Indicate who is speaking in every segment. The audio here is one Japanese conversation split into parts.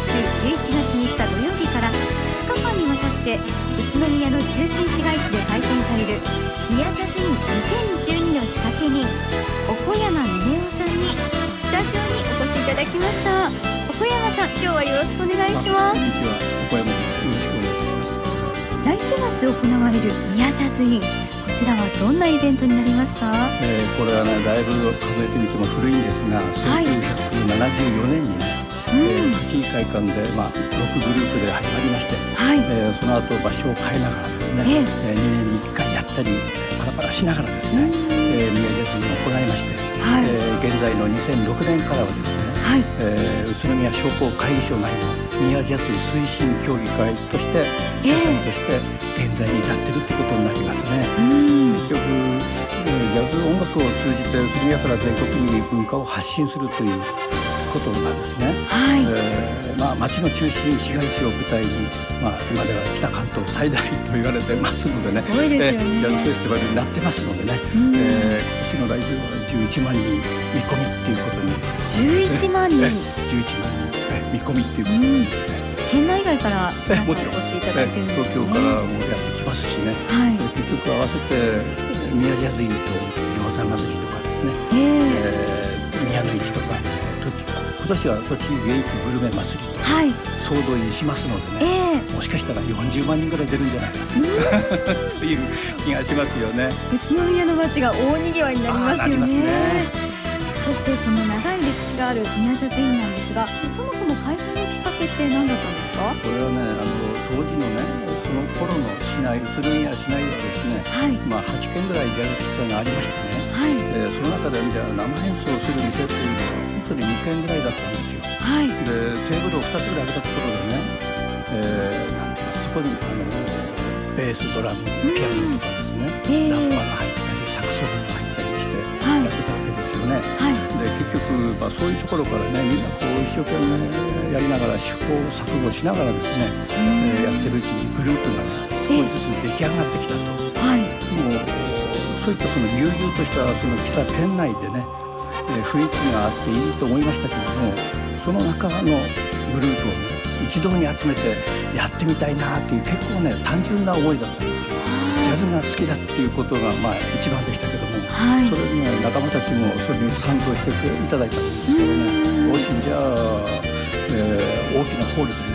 Speaker 1: 週11月3日土曜日から2日間にわたって宇都宮の中心市街地で開催される宮ジャズイン2012の仕掛け人お小山峰夫さんにスタジオにお越しいただきましたお小山さん今日はよろしくお願いします
Speaker 2: こんにちは、小山です。よろしくお願いします。
Speaker 1: 来週末行われる宮ジャズインこちらはどんなイベントになりますか？
Speaker 2: えーこれはね、だいぶ数えてみても古いんですが、
Speaker 1: はい
Speaker 2: 1974年にね、
Speaker 1: うん
Speaker 2: えー栃木会館で、まあ、ロックグループで始まりまして、
Speaker 1: はい。
Speaker 2: えーその後場所を変えながらですね、
Speaker 1: ええ。
Speaker 2: え2年に1回やったり、パラパラしながらですね、宮ジャズを行いまして、
Speaker 1: はい。
Speaker 2: えー現在の2006年からはですね、
Speaker 1: はい。
Speaker 2: えー宇都宮商工会議所内の宮ジャズ推進協議会として
Speaker 1: ええ。
Speaker 2: 主催として現在に至ってるってことになりますね。
Speaker 1: うん。
Speaker 2: 結局、えージャズ音楽を通じて宇都宮から全国に文化を発信するということなんですね。
Speaker 1: はい。
Speaker 2: えーまあ、町の中心市街地を舞台に、まあ、今では北関東最大と言われてますのでね。
Speaker 1: すごいですよね。
Speaker 2: えージャズフェスティバルになってますのでね、
Speaker 1: うん。
Speaker 2: えー今年の来場は11万人見込みっていうことに。
Speaker 1: 11万人。
Speaker 2: え11万人え見込みっていうことなんですね。
Speaker 1: 県内外から
Speaker 2: もちろん。
Speaker 1: 越しいただいてるんですよね
Speaker 2: 東京からもやってきますしね、
Speaker 1: はい。
Speaker 2: 結局合わせて宮ジャズと餃子祭りとかですね、
Speaker 1: ええ
Speaker 2: えー宮の市とか年は栃木元気グルメ祭りと
Speaker 1: はい。
Speaker 2: 総動員しますので
Speaker 1: え
Speaker 2: ね
Speaker 1: え
Speaker 2: もしかしたら40万人ぐらい出るんじゃないかな という気がしますよね。
Speaker 1: 宇都宮の街が大にぎわいになりますよね。
Speaker 2: ね。
Speaker 1: そしてその長い歴史がある宮ジャズインなんですがそもそも開催のきっかけって何だったんですか？
Speaker 2: これはねあの当時のねその頃の市内宇都宮市内ではですね
Speaker 1: はい。
Speaker 2: まあ8軒ぐらいジャズ喫茶がありましてね
Speaker 1: はい。
Speaker 2: えーその中でじゃあ生演奏する店っていうのは本当に2軒ぐらいだったんですよ。
Speaker 1: はい。
Speaker 2: でテーブルを2つぐらい開けたところでね、えーなんていうかそこにあのベースドラムピアノとかですね、
Speaker 1: ええ
Speaker 2: ラッパが入ったりサクソフォンが入ったりして
Speaker 1: はい。
Speaker 2: やってたわけですよね。
Speaker 1: はい。
Speaker 2: で結局、まあ、そういうところからねみんなこう一生懸命やりながら試行錯誤しながらですね、えーやってるうちにグループがね少しずつ出来上がってきたと。
Speaker 1: はい。
Speaker 2: もうそういったその悠々としたその喫茶店内でね、えー雰囲気があっていいと思いましたけれどもその中のグループをね一堂に集めてやってみたいなっていう結構ね単純な思いだったんですよ。ジャズが好きだっていうことがまあ一番でしたけども、
Speaker 1: はい。
Speaker 2: それにね仲間たちもそれに賛同していただいたんですからね
Speaker 1: うん
Speaker 2: よしじゃあ、えー大きなホールでね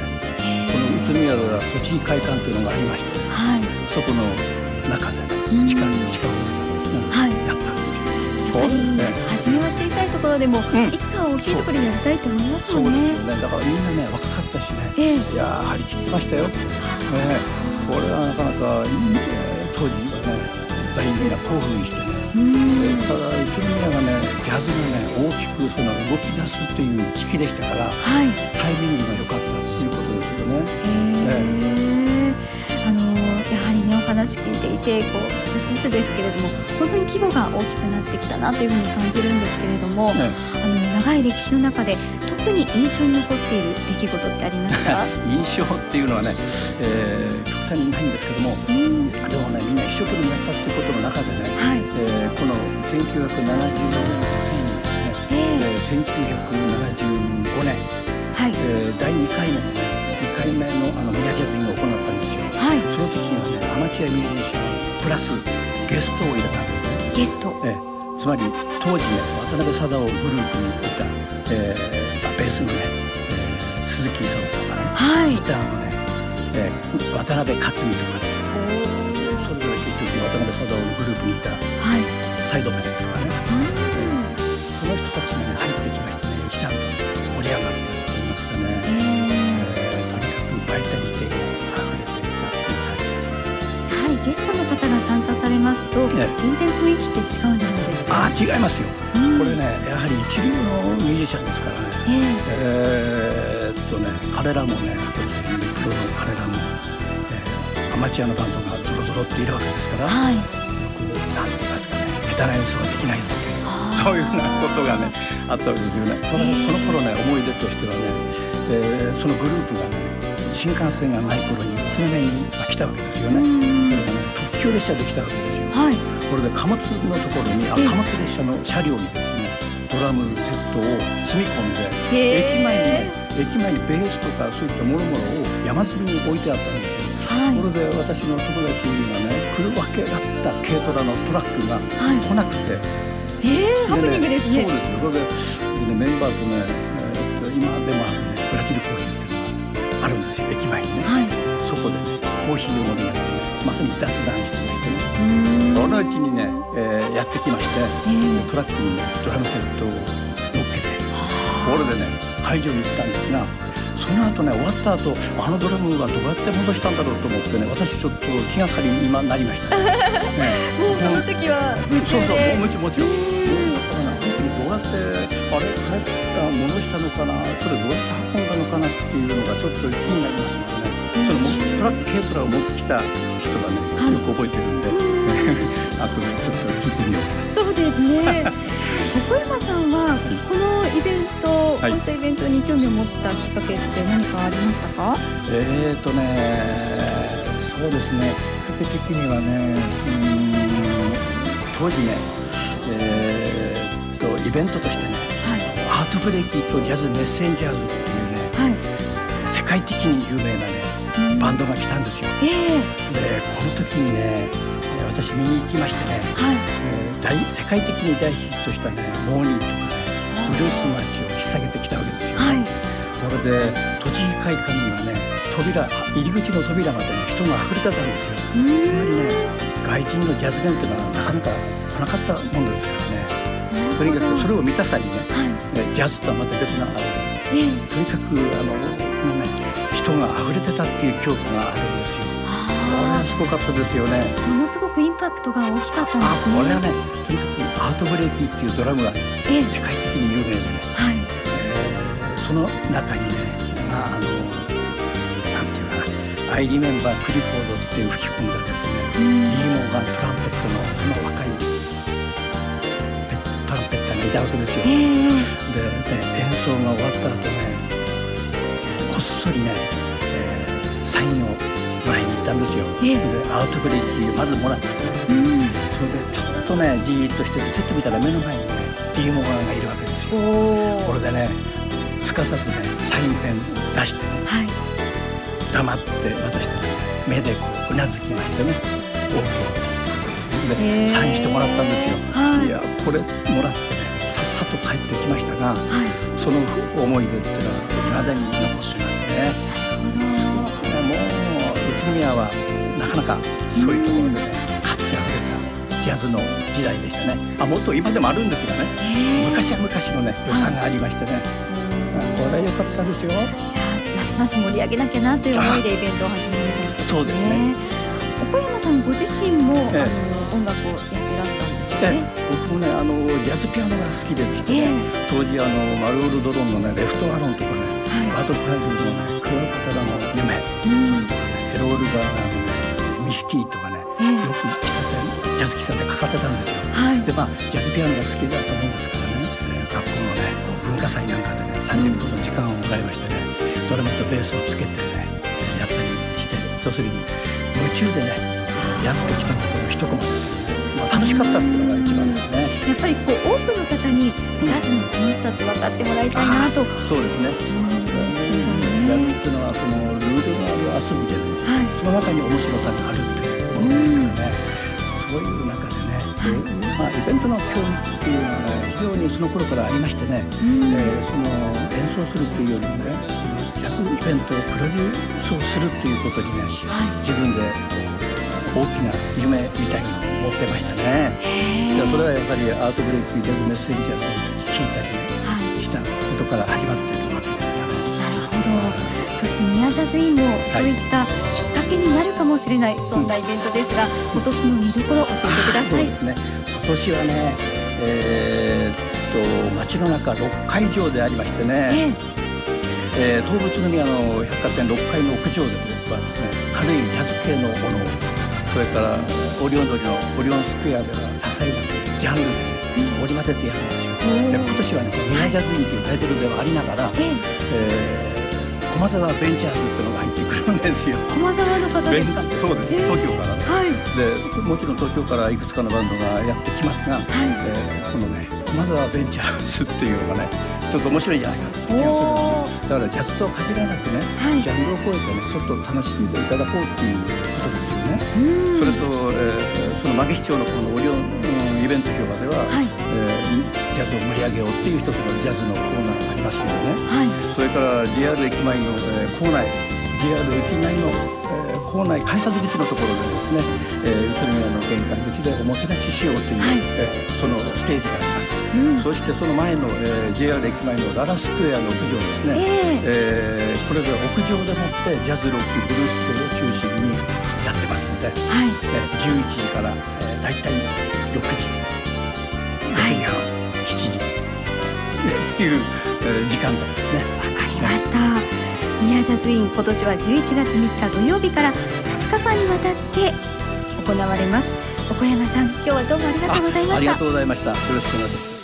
Speaker 2: この宇都宮では栃木会館というのがありまして
Speaker 1: はい。
Speaker 2: そこの中で
Speaker 1: うん。
Speaker 2: ね地下に地下を
Speaker 1: ぱり
Speaker 2: ね
Speaker 1: 初めは小さいところでも、
Speaker 2: うん
Speaker 1: いつかは大きいところでやりたいと思います
Speaker 2: そう
Speaker 1: もんね。
Speaker 2: ですよね。だからみんなね若かったしね。
Speaker 1: ええ
Speaker 2: いやー張り切ってましたよ。ね、これはなかなか、えー当時はね大みんな興奮してね。
Speaker 1: うん
Speaker 2: ただ宇都宮がねジャズがね大きくその動き出すっていう時期でしたから
Speaker 1: はい。
Speaker 2: タイミングが良かったっていうことですよね。
Speaker 1: へえあのやはりねお話聞いていてこう少しずつですけれども本当に規模が大きくなってきたなというふうに感じるんですけれども、
Speaker 2: ね
Speaker 1: あの長い歴史の中で特に印象に残っている出来事ってありますか？
Speaker 2: 印象っていうのはね、えー極端にないんですけども
Speaker 1: うん
Speaker 2: でもねみんな一生懸命やったっていうことの中でね、
Speaker 1: はい。
Speaker 2: えーこの1970年の末にですね
Speaker 1: ええ
Speaker 2: えー1975年、
Speaker 1: はい
Speaker 2: えー第2回目のね2回目のあの宮ジャズインを行ったんですよ。
Speaker 1: はい。
Speaker 2: その時にはねアマチュアミュージシャンプラスゲストを入れたんです。ね、
Speaker 1: ゲスト。
Speaker 2: えーつまり当時ね渡辺貞夫グループにいた、えーまあベースのね、えー鈴木勲とかね
Speaker 1: はい。
Speaker 2: ギ。ターのね、えー渡辺克美とかですね。それぞれ結局渡辺貞夫グループにいた
Speaker 1: はい。
Speaker 2: サイドメンで
Speaker 1: 全然雰囲気って違うんじゃないですか？
Speaker 2: ああ違いますよ
Speaker 1: うん
Speaker 2: これねやはり一流のミュージシャンですからね
Speaker 1: ええ
Speaker 2: えーっとね彼らもねプロの彼らも、えーアマチュアのバンドがゾロゾロっているわけですから、
Speaker 1: はい。
Speaker 2: よくなんて言いますかね下手な演奏はできないぞというそういうふうなことがねあったわけですよね。そのその頃ね思い出としてはね、えーそのグループがね新幹線がない頃に宇都宮に来たわけですよ
Speaker 1: う
Speaker 2: ね。
Speaker 1: ん
Speaker 2: それがね特急列車で来たわけですよ。
Speaker 1: はい。
Speaker 2: これで貨物のところにあ
Speaker 1: ええ
Speaker 2: 貨物列車の車両にですねドラムセットを積み込んで駅前にね駅前にベースとかそういったものものを山積みに置いてあったんですよ。
Speaker 1: はい。
Speaker 2: ところで私の友達がね来るわけだった軽トラのトラックが
Speaker 1: はい。
Speaker 2: 来なくて、
Speaker 1: えー、ハプニングですね。
Speaker 2: そうですよ。それでメンバーとね、えーっと今でもあるねブラジルコーヒーっていうのがあるんですよ駅前にね、
Speaker 1: はい。
Speaker 2: そこで。ねコーヒーを飲みながらねまさに雑談してましてね。
Speaker 1: うーん。
Speaker 2: そのうちにね、えーやってきまして
Speaker 1: えー
Speaker 2: トラックにねドラムセットを乗っけてところでね会場に行ったんですがその後ね終わった後あのドラムはどうやって戻したんだろうと思ってね私ちょっと気がかりに今なりました、ね。ね
Speaker 1: もうその時は夢中
Speaker 2: そうそう
Speaker 1: で
Speaker 2: もちもちろん。
Speaker 1: うん。
Speaker 2: だからね本当にどうやってあれ帰った戻したのかなそれどうやって運んだのかなっていうのがちょっと気になります。ねそのもトラック軽トラを持ってきた人が
Speaker 1: はい。
Speaker 2: ねよく覚えてるんで、あとでちょっと聞いてみよう。
Speaker 1: そうですね。小山さんはこのイベント、
Speaker 2: はい。
Speaker 1: こうしたイベントに興味を持ったきっかけって何かありましたか？
Speaker 2: えーとねそうですね。きっかけ的にはねうーん当時ねえーっとイベントとしてね
Speaker 1: はい。
Speaker 2: アートブレイキとジャズメッセンジャーズっていうね
Speaker 1: はい。
Speaker 2: 世界的に有名なバンドが来たんですよ。
Speaker 1: ええ。
Speaker 2: でこの時にねえー私見に行きましてね、
Speaker 1: はい。
Speaker 2: えー大世界的に大ヒットしたねモーニーとかねブルースマーチを引っ提げてきたわけですよね、
Speaker 1: はい。
Speaker 2: これで栃木会館にはね扉入り口の扉まで、ね、人が溢れてたんですよ。つまりね外人のジャズメンっていうのはなかなか来なかったものですからね。とにかくそれを満たさにね
Speaker 1: はい。
Speaker 2: ねジャズとはまた別なあれ
Speaker 1: ええ。
Speaker 2: とにかくあのこのね人が溢れてたっていう記憶があるんですよ。これは
Speaker 1: あ
Speaker 2: すごかったですよね。
Speaker 1: あものすごくインパクトが大きかったん
Speaker 2: あ
Speaker 1: ですね。
Speaker 2: これはねとにかくアートブレイキーっていうドラムが世界的に有名でね。
Speaker 1: はい。
Speaker 2: えーその中にね、まあ、あの、なんていうかな、アイリメンバー・クリフォードっていう吹き込んだですね、
Speaker 1: うん。
Speaker 2: リーモーガントランペットのその若いペトランペッターがいたわけですよ。
Speaker 1: ええ。
Speaker 2: で、ね、演奏が終わった後ね、こっそりね、えーサインをもらいに行ったんですよ。
Speaker 1: ええ。
Speaker 2: で、アウトブレイキーまずもらってね、
Speaker 1: うん。
Speaker 2: それでちょっとね、じーっとしてて、ちょっと見たら目の前にね、リーモーガンがいるわけですよ。これでねすかさずねサインペン出してね
Speaker 1: はい。
Speaker 2: 黙って渡したらね目でこううなずきましてね OK でサインしてもらったんですよ、
Speaker 1: はい。
Speaker 2: やこれもらってねさっさと帰ってきましたが
Speaker 1: はい。
Speaker 2: その思い出っていうのは未だに残ってますね。
Speaker 1: なるほど
Speaker 2: もう宇都宮はなかなかそういうところでね活気あふれたジャズの時代でしたね。あもっと今でもあるんですがね。
Speaker 1: ええ
Speaker 2: 昔は昔のね良さがありましてね、これは良かったですよ。
Speaker 1: じゃあますます盛り上げなきゃなという思いでイベントを始められたんですね。
Speaker 2: そうですね。
Speaker 1: 岡山さんご自身も、
Speaker 2: ええ。
Speaker 1: あの音楽をやってらしたんですよ
Speaker 2: え
Speaker 1: ね。
Speaker 2: 僕もねあのジャズピアノが好きででして
Speaker 1: ええ。
Speaker 2: ね、当時あのマルオール・ドロンのねレフトアロンとかねート・フライブルのねクワカタラの夢。
Speaker 1: い。うん。
Speaker 2: ヘロールガーナのねミスティとかね
Speaker 1: ええ。
Speaker 2: よく喫茶店ジャズ喫茶店かかってたんですよ。
Speaker 1: はい。
Speaker 2: でまあジャズピアノが好きだったもんですからね、えー学校のね文化祭なんかでね30分の時間をもらいましてねドラムとベースをつけてねやったりして要するに夢中でねやってきたことの一コマですまあ、楽しかったっていうのが一番ですね。
Speaker 1: やっぱりこう多くの方にジャズの楽しさって分かってもらいたいなと。思うん
Speaker 2: そうですねやるっ。ていうのはそのルールのある遊びでね
Speaker 1: はい。
Speaker 2: その中に面白さがあるっていうものですからね、そういう中でね、でまあ、イベントの興味っていうのはね非常にその頃からありましてね、
Speaker 1: うん。
Speaker 2: えーその演奏するっていうよりもねそのジャズイベントをプロデュースをするっていうことにね
Speaker 1: はい。
Speaker 2: 自分で大きな夢みたいに持ってましたね。それはやはりアートブレイクジャズメッセンジャーで聞いたり
Speaker 1: そしてニアジャズインもそういったきっかけになるかもしれない、そんなイベントですが、今年の見どころ教えてください。
Speaker 2: そうですね。今年はね、えーっと街の中6会場でありましてね、
Speaker 1: ええ。
Speaker 2: えー東武宇都宮の百貨店6階の屋上ではですね、軽いジャズ系のものを、それからオリオン通りのオリオンスクエアでは多彩なジャンルで、ね、織り交ぜてやるんですよ。で今年はね、ミナジャズインというタイトルではありながら、
Speaker 1: ええ。
Speaker 2: えー駒沢ベンチャーズっていうのが入ってくるんですよ。
Speaker 1: 駒沢の方ですか？
Speaker 2: そうです、東京からね。
Speaker 1: はい。
Speaker 2: でもちろん東京からいくつかのバンドがやってきますが、
Speaker 1: はい。
Speaker 2: えーこのね駒沢ベンチャーズっていうのがねちょっと面白いんじゃないかなって気がするんで
Speaker 1: おお。
Speaker 2: だからジャズとは限らなくね、
Speaker 1: はい
Speaker 2: ジャンルを超えてねちょっと楽しんでいただこうっていうことですよね。
Speaker 1: うん
Speaker 2: それと、えーそのマギ市長のこのオリオン、うんイベント広場では、
Speaker 1: はい。
Speaker 2: えージャズを盛り上げようっていう一つのジャズのコーナーがありますけどね。
Speaker 1: はい。
Speaker 2: それから JR 駅前の、えー構内 JR 駅内の、えー構内改札口のところでですね、えー宇都宮の玄関口でおもてなししようという、
Speaker 1: はい。
Speaker 2: えーそのステージがあります。
Speaker 1: うん。
Speaker 2: そしてその前の、えー JR 駅前のララスクエアの屋上ですね、
Speaker 1: ええ。
Speaker 2: えーこれで屋上でもってジャズロックブルース系を中心にやってますので、
Speaker 1: はい。
Speaker 2: えー11時から、えー、大体いう、えー時間帯ですね。
Speaker 1: わかりましたミヤジャズイン今年は11月3日土曜日から2日間にわたって行われます岡山さん今日はどうもありがとうございました
Speaker 2: あありがとうございました。よろしくお願いします。